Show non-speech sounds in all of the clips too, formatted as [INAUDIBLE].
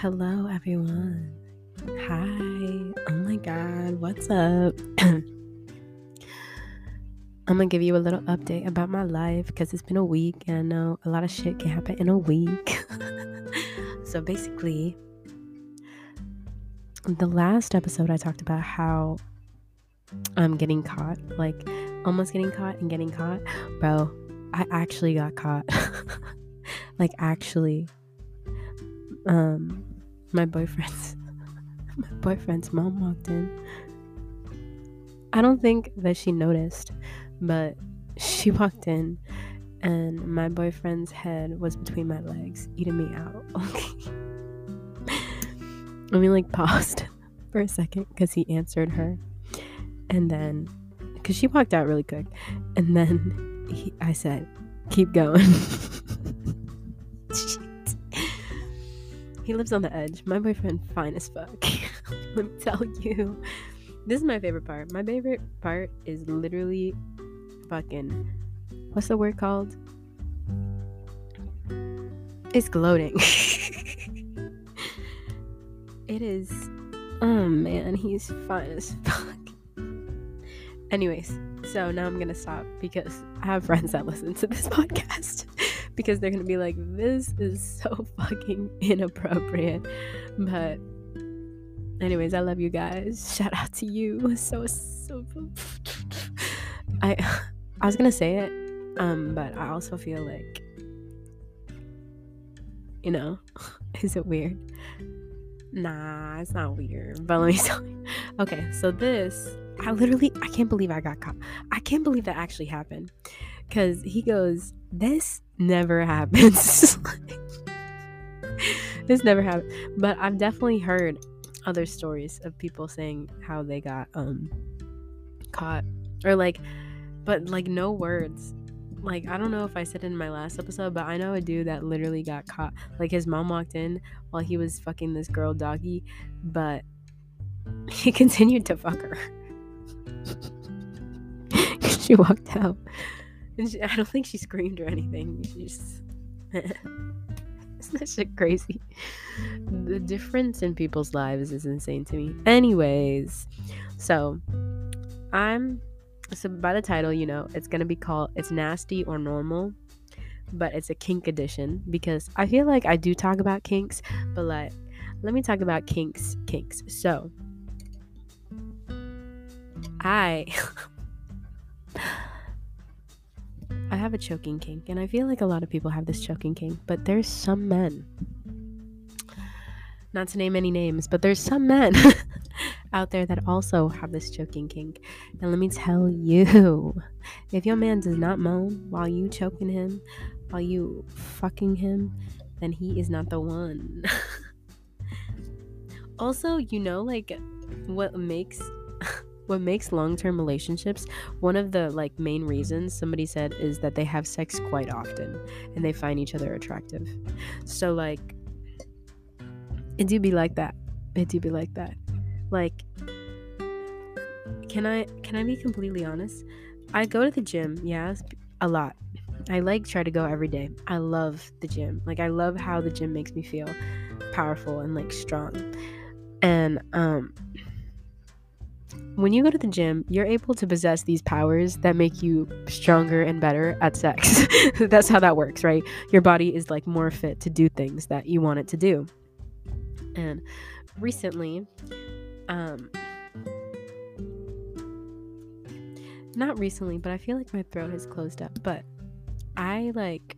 Hello, everyone. Hi. Oh my God. What's up? [CLEARS THROAT] I'm gonna give you a little update about my life because it's been a week and I know a lot of shit can happen in a week. [LAUGHS] so basically, the last episode I talked about how I'm getting caught, like almost getting caught and getting caught. Bro, I actually got caught. [LAUGHS] like actually um my boyfriend's [LAUGHS] my boyfriend's mom walked in. I don't think that she noticed, but she [LAUGHS] walked in and my boyfriend's head was between my legs, eating me out. Okay. [LAUGHS] Let me like paused for a second because he answered her. And then, because she walked out really quick. And then he, I said, keep going. He lives on the edge. My boyfriend, fine as fuck. [LAUGHS] Let me tell you. This is my favorite part. My favorite part is literally fucking. What's the word called? It's gloating. [LAUGHS] it is. Oh man, he's fine as fuck. Anyways, so now I'm gonna stop because I have friends that listen to this [LAUGHS] podcast because they're gonna be like, this is [LAUGHS] so fucking inappropriate. But, anyways, I love you guys. Shout out to you. [LAUGHS] So, so. [LAUGHS] I, I was gonna say it, um, but I also feel like, you know, is it weird? Nah, it's not weird. But let me tell you. Okay, so this, I literally, I can't believe I got caught. I can't believe that actually happened. Because he goes, This never [LAUGHS] happens. this never happened. But I've definitely heard other stories of people saying how they got um caught or like but like no words like I don't know if I said in my last episode, but I know a dude that literally got caught. Like his mom walked in while he was fucking this girl doggy, but [LAUGHS] he continued to fuck her. [LAUGHS] she walked out. She, I don't think she screamed or anything. She just [LAUGHS] Isn't that shit crazy? The difference in people's lives is insane to me. Anyways, so I'm so by the title, you know, it's gonna be called it's nasty or normal, but it's a kink edition because I feel like I do talk about kinks, but like let me talk about kinks, kinks. So I [LAUGHS] have a choking kink, and I feel like a lot of people have this choking kink, but there's some men, not to name any names, but there's some men [LAUGHS] out there that also have this choking kink. And let me tell you, [LAUGHS] if your man does not moan while you choking him, while you fucking him, then he is not the one. [LAUGHS] also, you know, like what makes what makes long-term relationships one of the like main reasons somebody said is that they have sex quite often and they find each other attractive. So like it do be like that. It do be like that. Like can i can i be completely honest? I go to the gym yeah a lot. I like try to go every day. I love the gym. Like i love how the gym makes me feel powerful and like strong. And um when you go to the gym, you're able to possess these powers that make you stronger and better at sex. [LAUGHS] That's how that works, right? Your body is like more fit to do things that you want it to do. And recently, um, not recently, but I feel like my throat has closed up. But I like,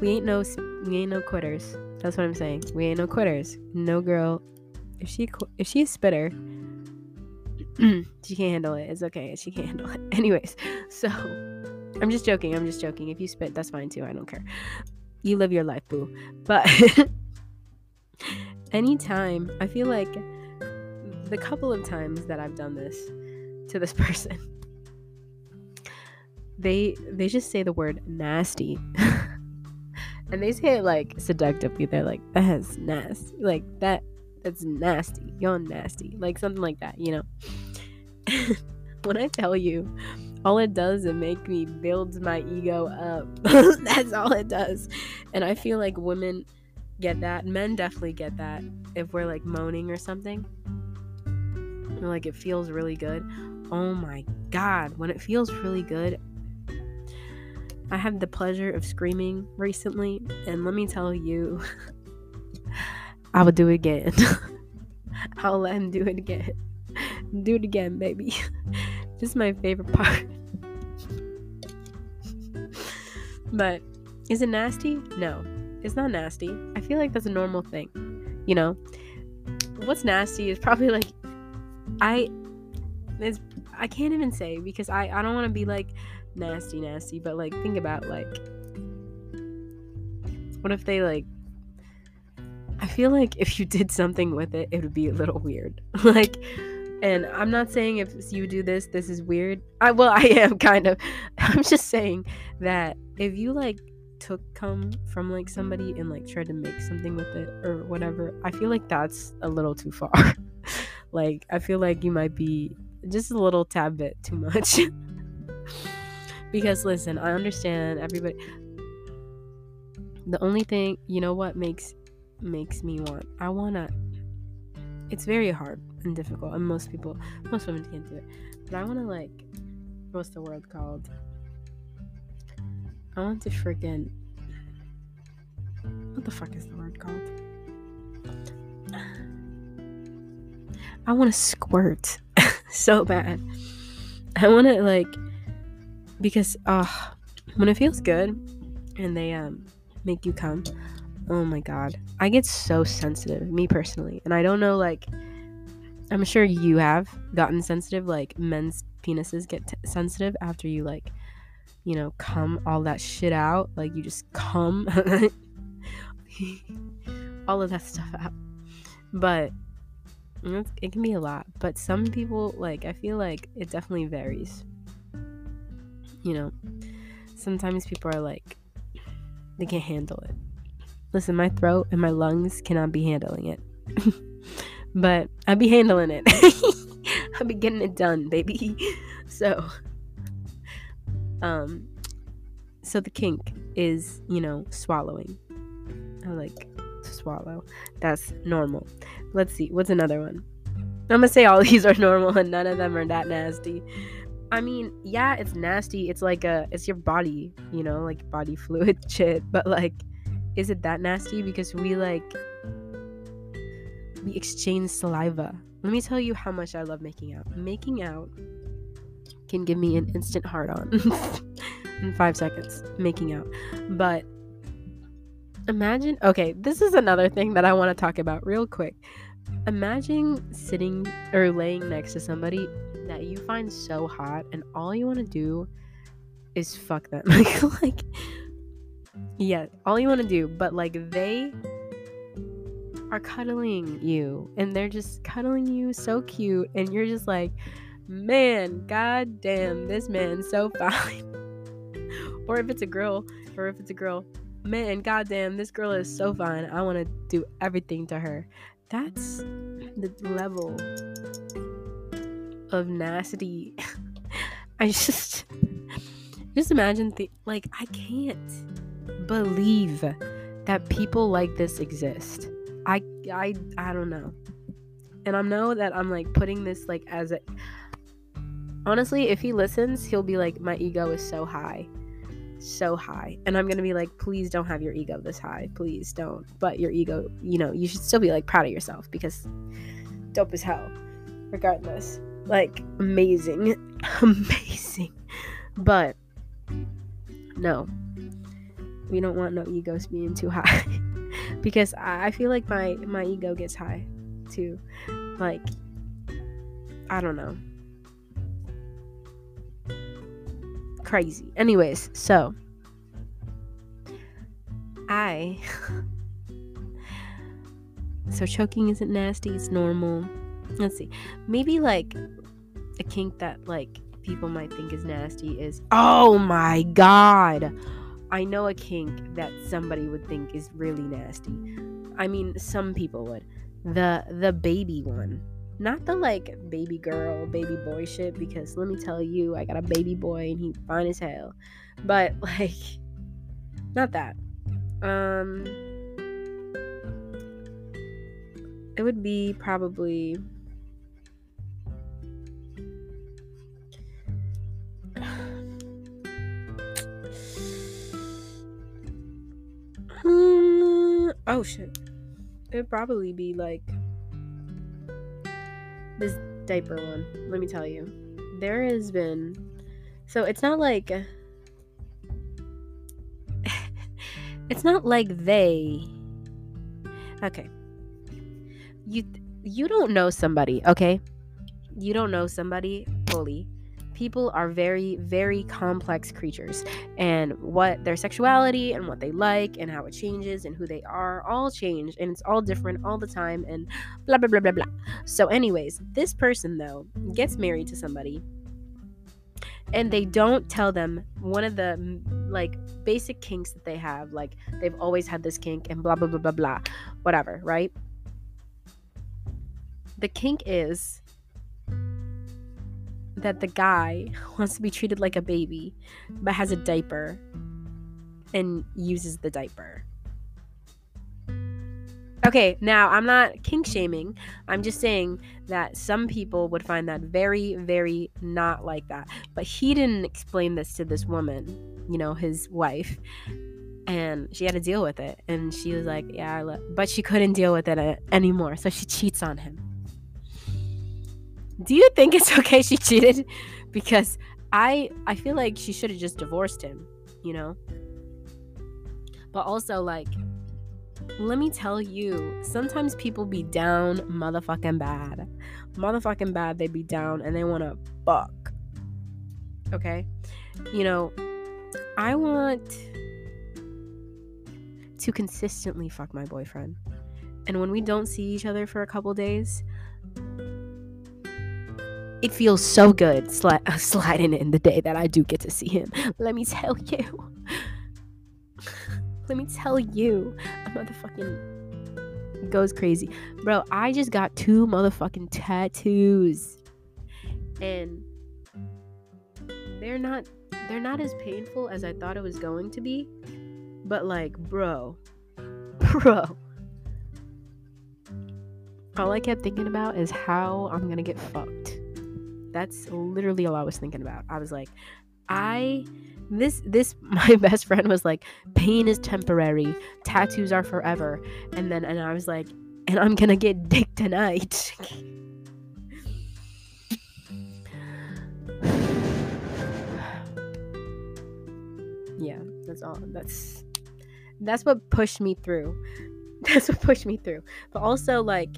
we ain't no, we ain't no quitters. That's what I'm saying. We ain't no quitters. No girl, if she, if she's spitter Mm. she can't handle it. It's okay. She can't handle it. [LAUGHS] Anyways, so I'm just joking. I'm just joking. If you spit, that's fine too. I don't care. You live your life, boo. But [LAUGHS] anytime, I feel like the couple of times that I've done this to this [LAUGHS] person, they they just say the word nasty. and they say it like seductively. They're like, that's nasty. Like that that's nasty. You're nasty. Like something like that, you know? [LAUGHS] when I tell you, all it does is make me build my ego up. [LAUGHS] That's all it does. And I feel like women get that. Men definitely get that if we're like moaning or something. Or like it feels really good. Oh my god, when it feels really good. I had the pleasure of screaming recently, and let me tell you, [LAUGHS] I would [LAUGHS] do it again. [LAUGHS] I'll let him do it again. [LAUGHS] Do it again, baby. this is my favorite part. but is it nasty? No, it's not nasty. I feel like that's a normal thing. You know, what's nasty is probably like I. It's I can't even say because I I don't want to be like nasty nasty, but like think about like what if they like I feel like if you did something with it, it would be a little weird. [LAUGHS] like and I'm not saying if you do this, this is weird. I well, [LAUGHS] I am kind of. I'm just saying that if you like took cum from like somebody and like tried to make something with it or whatever, I feel like that's a little too far. [LAUGHS] like I feel like you might be just a little tad bit too much. because listen, I understand everybody the only thing, you know what makes makes me want I want to it's very hard and difficult and most people most women can't do it. But I want to like what's the word called? I want to freaking what the fuck is the word called? [SIGHS] I want to squirt [LAUGHS] so bad. I want to like because uh when it feels good and they um make you come, oh my god. I get so sensitive, me personally. And I don't know like I'm sure you have gotten sensitive like men's penises get t- sensitive after you like you know, come all that shit out, like you just come [LAUGHS] all of that stuff out. But it can be a lot, but some people like I feel like it definitely varies. You know, sometimes people are like they can't handle it. Listen, my throat and my lungs cannot be handling it. [LAUGHS] but I be handling it. [LAUGHS] I be getting it done, baby. [LAUGHS] So um so the kink is, you know, swallowing. I like to swallow. That's normal. Let's see, what's another one? I'm gonna say all these are normal and none of them are that nasty. I mean, yeah, it's nasty. It's like a, it's your body, you know, like body fluid shit. But like, is it that nasty? Because we like, we exchange saliva. Let me tell you how much I love making out. Making out can give me an instant hard on [LAUGHS] in five seconds. Making out, but imagine. Okay, this is another thing that I want to talk about real quick imagine sitting or laying next to somebody that you find so hot and all you want to do is fuck them [LAUGHS] like yeah all you want to do but like they are cuddling you and they're just cuddling you so cute and you're just like man god damn this man's so [LAUGHS] fine or if it's a girl or if it's a girl man god damn this girl is so fine i want to do everything to her that's the level of nasty. [LAUGHS] I just just imagine the like I can't believe that people like this exist. I I I don't know. And I know that I'm like putting this like as a honestly, if he listens, he'll be like, My ego is so high so high. And I'm going to be like, please don't have your ego this high. Please don't. But your ego, you know, you should still be like proud of yourself because dope as hell. Regardless. Like, amazing. [LAUGHS] amazing. But no. We don't want no egos being too high. [LAUGHS] because I, I feel like my my ego gets high too. Like I don't know. crazy. Anyways, so I [LAUGHS] so choking isn't nasty, it's normal. Let's see. Maybe like a kink that like people might think is nasty is oh my god. I know a kink that somebody would think is really nasty. I mean, some people would. The the baby one. Not the like baby girl, baby boy shit, because let me tell you, I got a baby boy and he fine as hell. But [LAUGHS] like not that. Um it would be probably oh shit. It'd probably be like this diaper one. Let me tell you. There has been so it's not like [LAUGHS] it's not like they Okay. You you don't know somebody, okay? You don't know somebody fully people are very, very complex creatures. And what their sexuality and what they like and how it changes and who they are all change. And it's all different all the time and blah, blah, blah, blah, blah. So, anyways, this person, though, gets married to somebody and they don't tell them one of the like basic kinks that they have like they've always had this kink and blah blah blah blah blah whatever right the kink is that the guy [LAUGHS] wants to be treated like a baby but has a diaper and uses the diaper. Okay, now I'm not kink shaming. I'm just saying that some people would find that very, very not like that. But he didn't explain this to this woman, you know, his wife. And she had to deal with it. And she was like, yeah, but she couldn't deal with it uh, anymore. So she cheats on him do you think it's [LAUGHS] okay she cheated? Because I I feel like she should have just divorced him, you know? But also like let me tell you, sometimes people be down motherfucking bad. Motherfucking bad, they be down and they want to fuck. Okay? You know, I want to consistently fuck my boyfriend. And when we don't see each other for a couple days, it feels so good sli- [LAUGHS] sliding in the day that I do get to see him. Let me tell [LAUGHS] you. Let me tell you. A motherfucking goes crazy. Bro, I just got two motherfucking tattoos. And they're not they're not as painful as I thought it was going to be. But like, bro. [LAUGHS] Bro. All I kept thinking about is how I'm gonna get fucked. That's literally all I was thinking about. I was like, I mm. this this [LAUGHS] my best friend was like, pain is temporary, tattoos are forever. And then and I was like, and I'm gonna get dick tonight. [SIGHS] yeah, that's all. That's that's what pushed me through. [LAUGHS] That's what pushed me through. But also like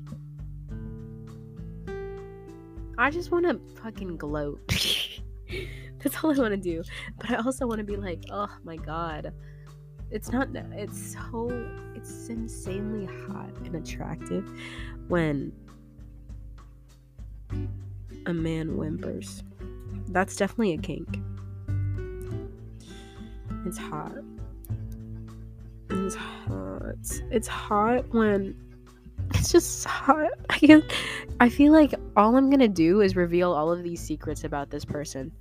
I just want to fucking gloat. [LAUGHS] That's all I want to do. But I also want to be like, oh my god. It's not that. it's so it's insanely hot and attractive when a man whimpers. That's definitely a kink. It's hot. It's hot. It's hot when it's just hot. I can I feel like all I'm gonna do is reveal all of these secrets about this person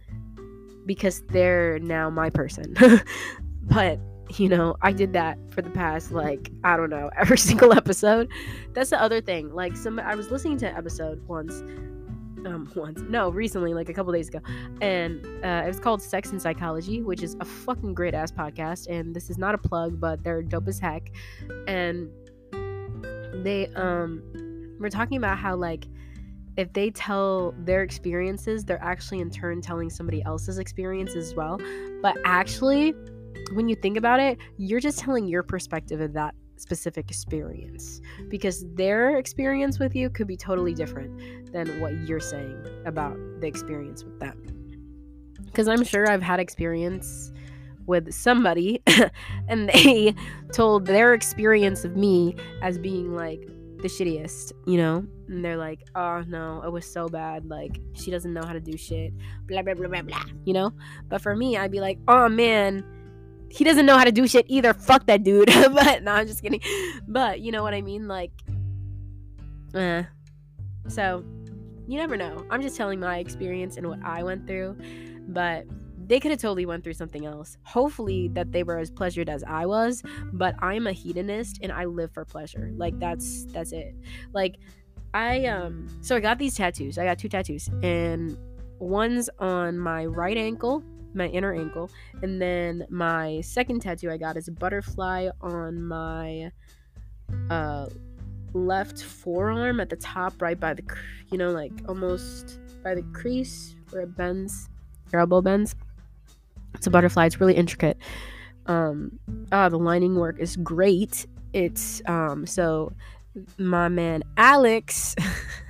because they're now my person. [LAUGHS] but you know, I did that for the past like I don't know [LAUGHS] every single episode. That's the other thing. Like some, I was listening to an episode once, um, [LAUGHS] once no, recently, like a couple days ago, and uh, it was called Sex and Psychology, which is a fucking great ass podcast. And this is not a plug, but they're dope as heck. And they um we're talking about how like if they tell their experiences, they're actually in turn telling somebody else's experience as well. But actually, when you think about it, you're just telling your perspective of that specific experience because their experience with you could be totally different than what you're saying about the experience with them. Because I'm sure I've had experience with somebody [LAUGHS] and they told their experience of me as being like the shittiest, you know? And they're like, oh no, it was so bad. Like, she doesn't know how to do shit. Blah, blah, blah, blah, blah, you know? But for me, I'd be like, oh man, he doesn't know how to do shit either. Fuck that dude. [LAUGHS] but no, I'm just kidding. But you know what I mean? Like, uh. So, you never know. I'm just telling my experience and what I went through. But they could have totally went through something else. Hopefully that they were as pleasured as I was, but I'm a hedonist and I live for pleasure. Like that's that's it. Like I um so I got these tattoos. I got two tattoos and one's on my right ankle, my inner ankle, and then my second tattoo I got is a butterfly on my uh left forearm at the top right by the you know like almost by the crease where it bends your elbow bends it's a butterfly. It's really intricate. Um ah the lining work is great. It's um so my man alex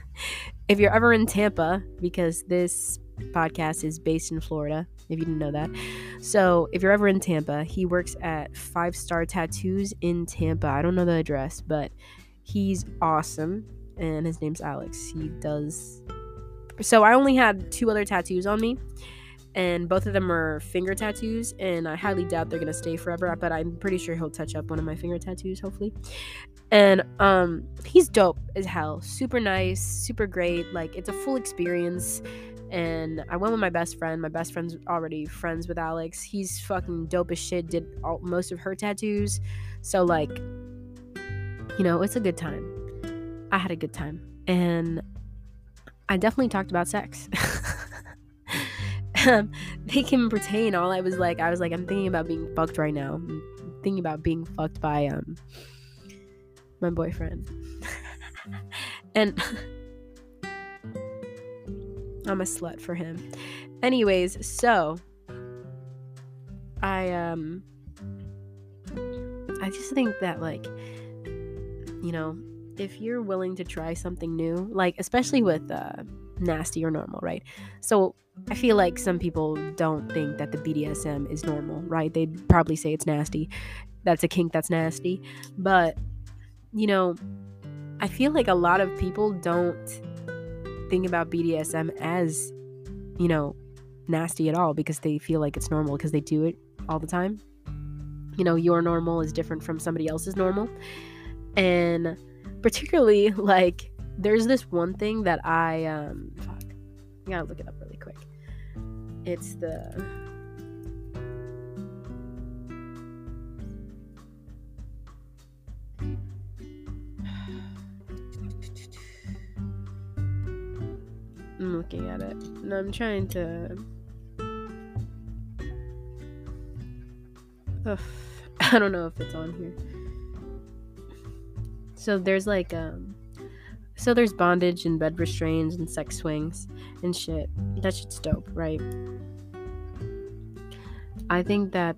[LAUGHS] if you're ever in tampa because this podcast is based in florida if you didn't know that. So if you're ever in tampa he works at five star tattoos in tampa. I don't know the address but he's awesome and his name's alex. He does so i only had two other tattoos on me and both of them are finger tattoos and i highly doubt they're gonna stay forever but i'm pretty sure he'll touch up one of my finger tattoos hopefully. And um he's dope as hell super nice super great like it's a full experience and i went with my best friend my best friend's already friends with alex he's fucking dope as shit did all, most of her tattoos so like you know it's a good time. I had a good time and i definitely talked about sex [LAUGHS] [LAUGHS] they can pertain all I was like I was like I'm thinking about being fucked right now. I'm thinking about being fucked by um my boyfriend. [LAUGHS] and [LAUGHS] I'm a slut for him. Anyways, so I um I just think that like you know, if you're willing to try something new, like especially with uh nasty or normal, right? So I feel like some people don't think that the BDSM is normal, right? They'd probably say it's nasty. That's a kink that's nasty. But, you know, I feel like a lot of people don't think about BDSM as, you know, nasty at all because they feel like it's normal because they do it all the time. You know, your normal is different from somebody else's normal. And particularly, [LAUGHS] like, there's this one thing that I, um, fuck, I gotta look it up really quick. It's the [SIGHS] I'm looking at it and I'm trying to Ugh, [LAUGHS] I don't know if it's on here. So there's like um so there's bondage and bed restraints and sex swings and shit. That shit's dope, right? I think that,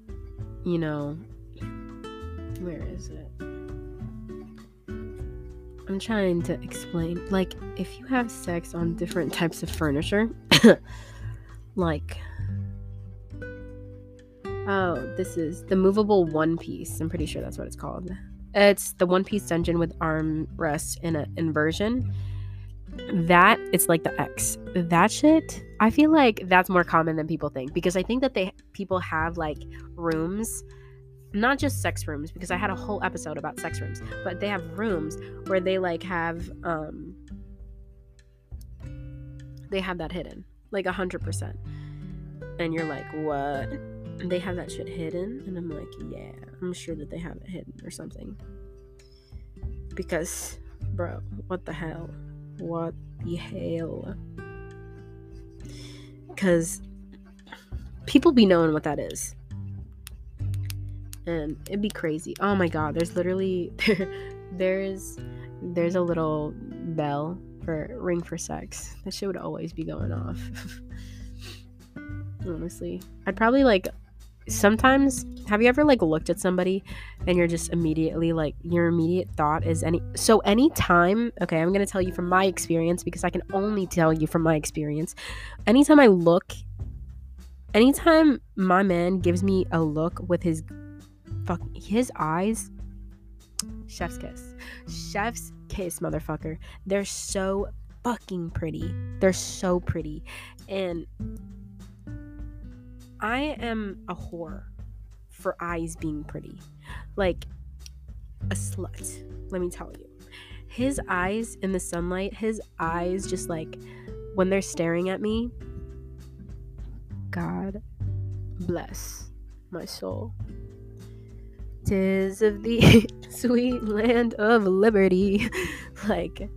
you know, where is it? I'm trying to explain. Like, if you have sex on different types of furniture, [LAUGHS] like, oh, this is the movable one piece. I'm pretty sure that's what it's called. It's the one piece dungeon with armrest in an inversion. That it's like the X. That shit, I feel like that's more common than people think because I think that they people have like rooms, not just sex rooms because I had a whole episode about sex rooms, but they have rooms where they like have um they have that hidden like a hundred percent and you're like what they have that shit hidden and i'm like yeah i'm sure that they have it hidden or something. Because bro what the hell? What the hell? Because people be knowing what that is. And it'd be crazy. Oh my god there's literally [LAUGHS] there, there's there's a little bell for ring for sex. That shit would always be going off. [LAUGHS] Honestly i'd probably like sometimes have you ever like looked at somebody and you're just immediately like your immediate thought is any so anytime okay i'm gonna tell you from my experience because i can only tell you from my experience. Anytime i look anytime my man gives me a look with his fuck his eyes chef's kiss chef's kiss motherfucker they're so fucking pretty. They're so pretty. And I am a whore for eyes being pretty. Like a slut, let me tell you. His eyes in the sunlight, his eyes just like when they're staring at me. God, bless my soul. Tis of the [LAUGHS] sweet land of liberty. [LAUGHS] like,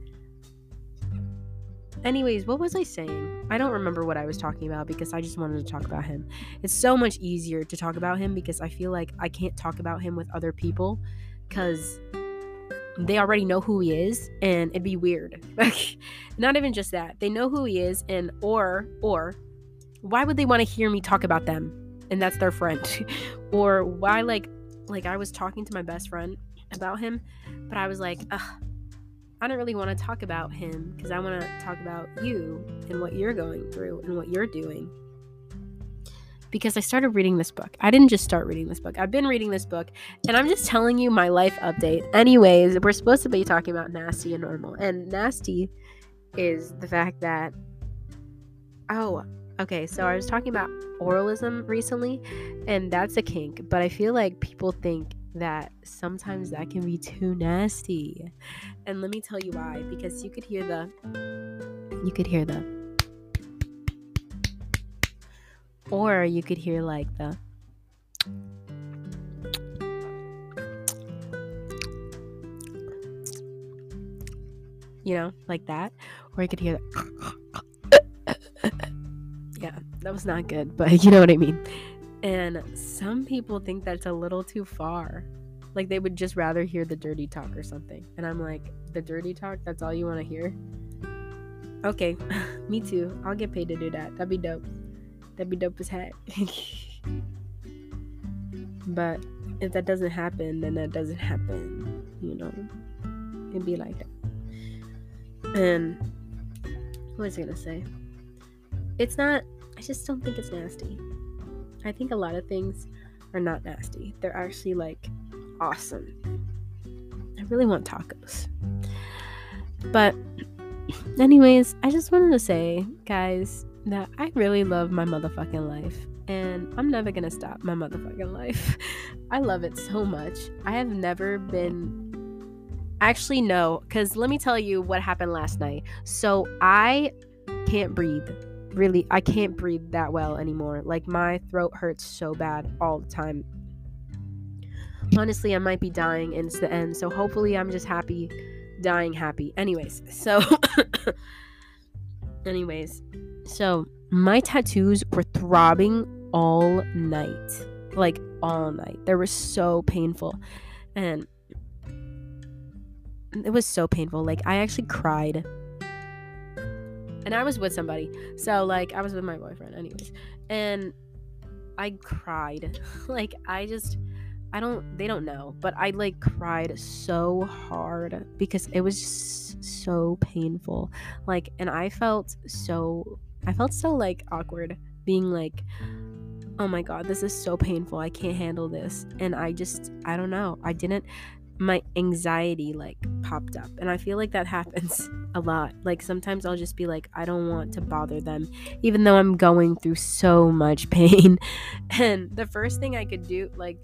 anyways, what was I saying? I don't remember what I was talking about because I just wanted to talk about him. It's so much easier to talk about him because I feel like I can't talk about him with other people because they already know who he is and it'd be weird. [LAUGHS] Not even just that. They know who he is and or or why would they want to hear me talk about them? And that's their friend. [LAUGHS] or why like like I was talking to my best friend about him, but I was like, Ugh, I don't really want to talk about him because I want to talk about you and what you're going through and what you're doing. Because I started reading this book. I didn't just start reading this book. I've been reading this book and I'm just telling you my life update. Anyways, we're supposed to be talking about nasty and normal. And nasty is the fact that oh, Okay, so I was talking about oralism recently, and that's a kink, but I feel like people think that sometimes that can be too nasty. And let me tell you why because you could hear the you could hear the or you could hear like the you know, like that, or you could hear yeah, that was not good, but you know what I mean. And some people think that's a little too far. Like they would just rather hear the dirty talk or something. And I'm like, the dirty talk, that's all you want to hear? Okay, [LAUGHS] me too. I'll get paid to do that. That'd be dope. That'd be dope as heck. [LAUGHS] but if that doesn't happen, then that doesn't happen. You know, it'd be like that. And what was I gonna say? It's not, I just don't think it's nasty. I think a lot of things are not nasty. They're actually like awesome. I really want tacos. But, anyways, I just wanted to say, guys, that I really love my motherfucking life. And I'm never gonna stop my motherfucking life. [LAUGHS] I love it so much. I have never been. Actually, no, because let me tell you what happened last night. So I can't breathe really I can't breathe that well anymore. Like my throat hurts so bad all the time. Honestly, I might be dying and it's the end. So hopefully I'm just happy dying happy. Anyways, so [COUGHS] anyways, so my tattoos were throbbing all night. Like all night. They were so painful. And it was so painful. Like I actually cried and I was with somebody. So like I was with my boyfriend anyways. And I cried. [LAUGHS] like I just I don't they don't know, but I like cried so hard because it was just so painful. Like and I felt so I felt so like awkward being like oh my god, this is so painful. I can't handle this. And I just I don't know. I didn't my anxiety like popped up and i feel like that [LAUGHS] happens a lot. Like sometimes i'll just be like i don't want to bother them even though i'm going through so much [LAUGHS] pain. And the first thing i could do like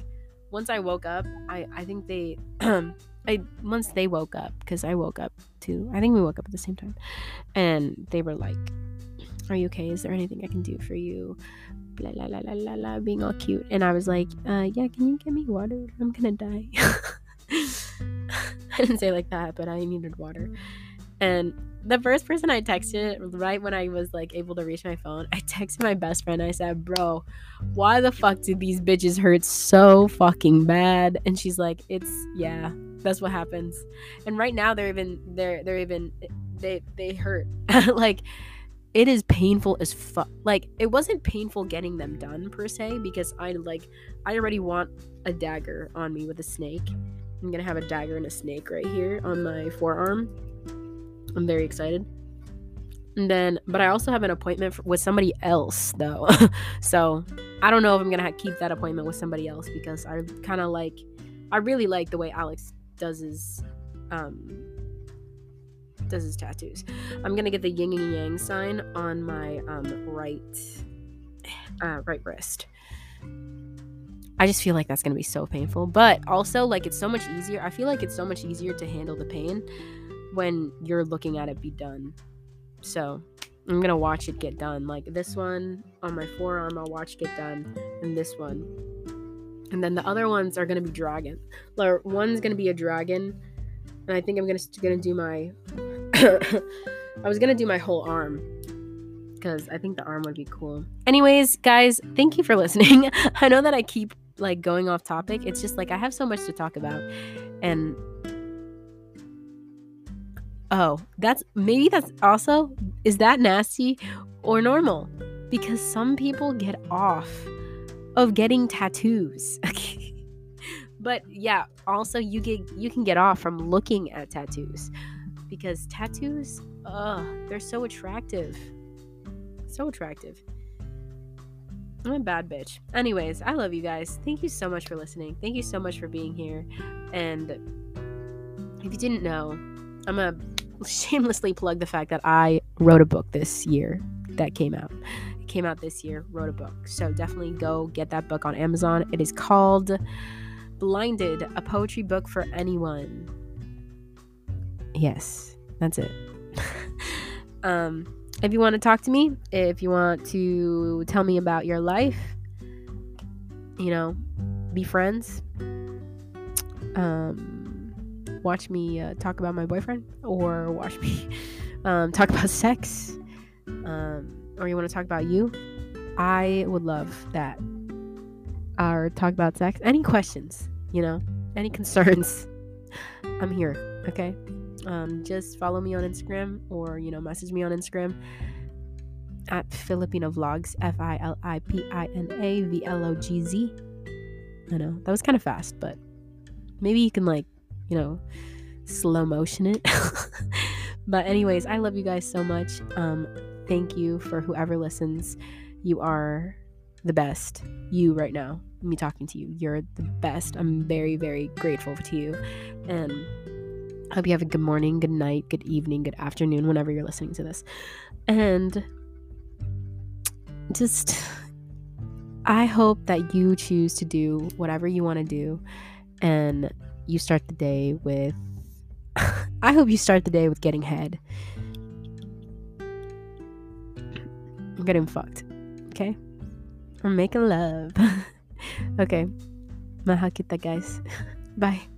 once i woke up i i think they [CLEARS THROAT] i once they woke up because i woke up too i think we woke up at the same time and they were like are you okay? Is there anything i can do for you? Blah blah blah blah blah being all cute. And i was like uh yeah can you get me water? I'm gonna die [LAUGHS] [LAUGHS] I didn't say like that, but I needed water. And the first person I texted right when I was like able to reach my phone, I texted my best friend. I said, "Bro, why the fuck do these bitches hurt so fucking bad?" And she's like, "It's yeah, that's what happens." And right now they're even they're they're even they they hurt. [LAUGHS] like it is painful as fuck. Like it wasn't painful getting them done per se because I like I already want a dagger on me with a snake I'm gonna have a dagger and a snake right here on my forearm. I'm very excited. And then, but I also have an appointment for, with somebody else though. [LAUGHS] so I don't know if I'm gonna keep that appointment with somebody else because I kind of like, I really like the way Alex does his, um, does his tattoos. I'm gonna get the yin and yang sign on my um right, [SIGHS] uh, right wrist. I just feel like that's going to be so painful. But also, like, it's so much easier. I feel like it's so much easier to handle the pain when you're looking at it be done. So, I'm gonna watch it get done. Like this one on my forearm, I'll watch get done, and this one, and then the other ones are gonna be dragon. Like one's gonna be a dragon, and I think I'm gonna gonna do my. [COUGHS] I was gonna do my whole arm because I think the arm would be cool. Anyways, guys, thank you for listening. [LAUGHS] I know that I keep like going off topic. It's just like I have so much to talk about, and oh, that's maybe that's also is that nasty or normal? Because some people get off of getting tattoos. [LAUGHS] but yeah, also you get you can get off from looking at tattoos because tattoos, uh, they're so attractive. So attractive. I'm a bad bitch. Anyways, I love you guys. Thank you so much for listening. Thank you so much for being here. And if you didn't know, I'm a [LAUGHS] shamelessly plug the fact that I wrote a book this year that came out. It came out this year, wrote a book. So definitely go get that book on Amazon. It is called Blinded, a poetry book for anyone. Yes, that's it. [LAUGHS] um, if you want to talk to me, if you want to tell me about your life, you know, be friends. Um, watch me uh, talk about my boyfriend or watch me [LAUGHS] um, talk about sex um, or you want to talk about you, I would love that. Or talk about sex. Any questions, you know, any concerns, [LAUGHS] I'm here, okay? Um, just follow me on Instagram or, you know, message me on Instagram at Filipina Vlogz, F I L I P I N A V L O G Z. I know that was kind of fast, but maybe you can like you know, slow motion it. [LAUGHS] but anyways, I love you guys so much. Um, thank you for whoever listens. You are the best. You right now, me talking to you, you're the best. I'm very, very grateful to you. And I hope you have a good morning, good night, good evening, good afternoon, whenever you're listening to this. And just, I hope that you choose to do whatever you want to do and you start the day with [LAUGHS] I hope you start the day with getting head. I'm getting fucked. Okay? Or making love. [LAUGHS] okay. Mahal kita guys. [LAUGHS] Bye.